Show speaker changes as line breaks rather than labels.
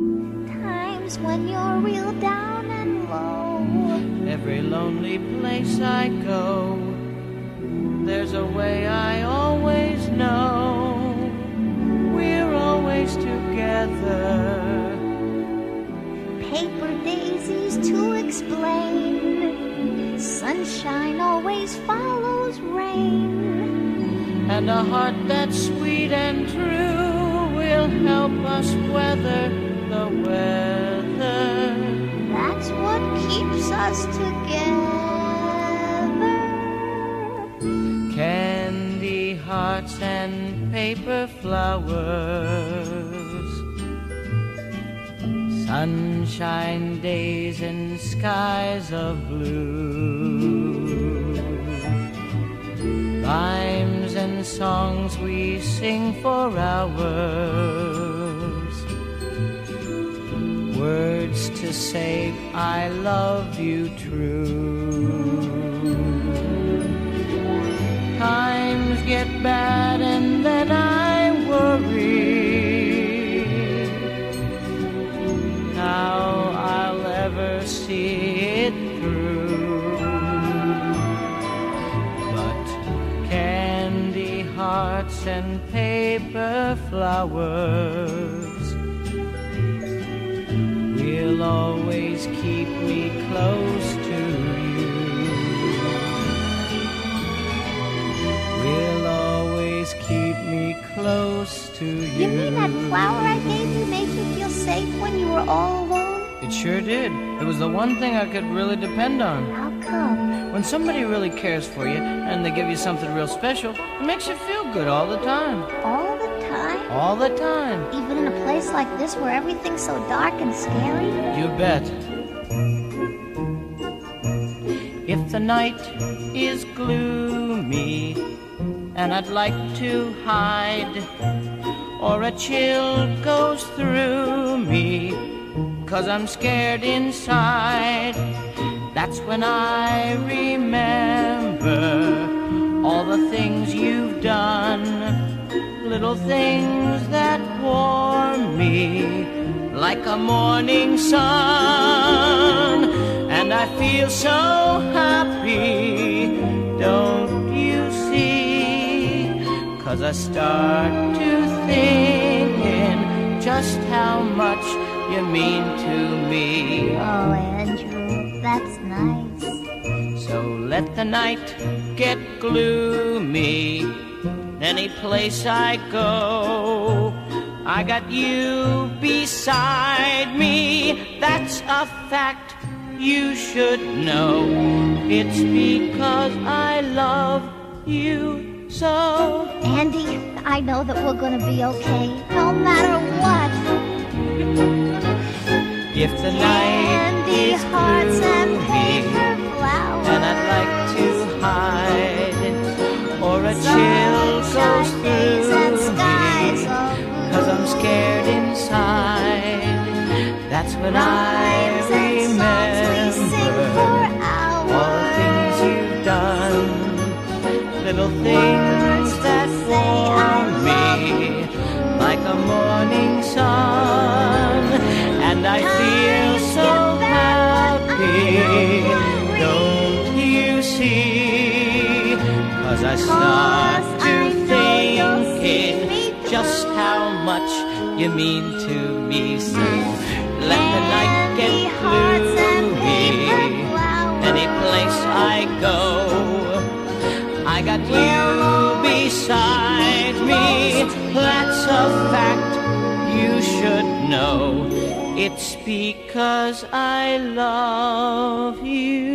Times when you're real down and low.
Every lonely place I go, there's a way I always know. We're always together.
Paper daisies to explain. Sunshine always follows rain.
And a heart that's sweet and true will help us weather the weather.
That's what keeps us together.
Candy hearts and paper flowers. Sunshine days and skies of blue. Rhymes and songs we sing for hours. To say I love you true. Times get bad and then I worry how I'll ever see it through. But candy hearts and paper flowers will always keep me close to you. Will always keep me close to you.
You mean that flower I gave you made you feel safe when you were all alone?
It sure did. It was the one thing I could really depend on.
How come?
When somebody really cares for you and they give you something real special, it makes you feel good all the time.
All the time?
All the time.
Even in a place like this where everything's so dark and scary?
You bet. If the night is gloomy and I'd like to hide, or a chill goes through me, cause I'm scared inside, that's when I remember all the things you've done, little things that warm me like a morning sun. And I feel so happy, don't you see? Cause I start to thinking just how much you mean to me.
Oh, Andrew, that's nice.
Let the night get gloomy. Any place I go, I got you beside me. That's a fact you should know. It's because I love you so.
Andy, I know that we're gonna be okay, no matter what.
If the night
Candy
is
hearts and
gloomy,
paper flowers.
And I'd like to I start to thinking just how much you mean to me. So let the night get gloomy. Any place I go, I got you beside me. That's a fact you should know. It's because I love you.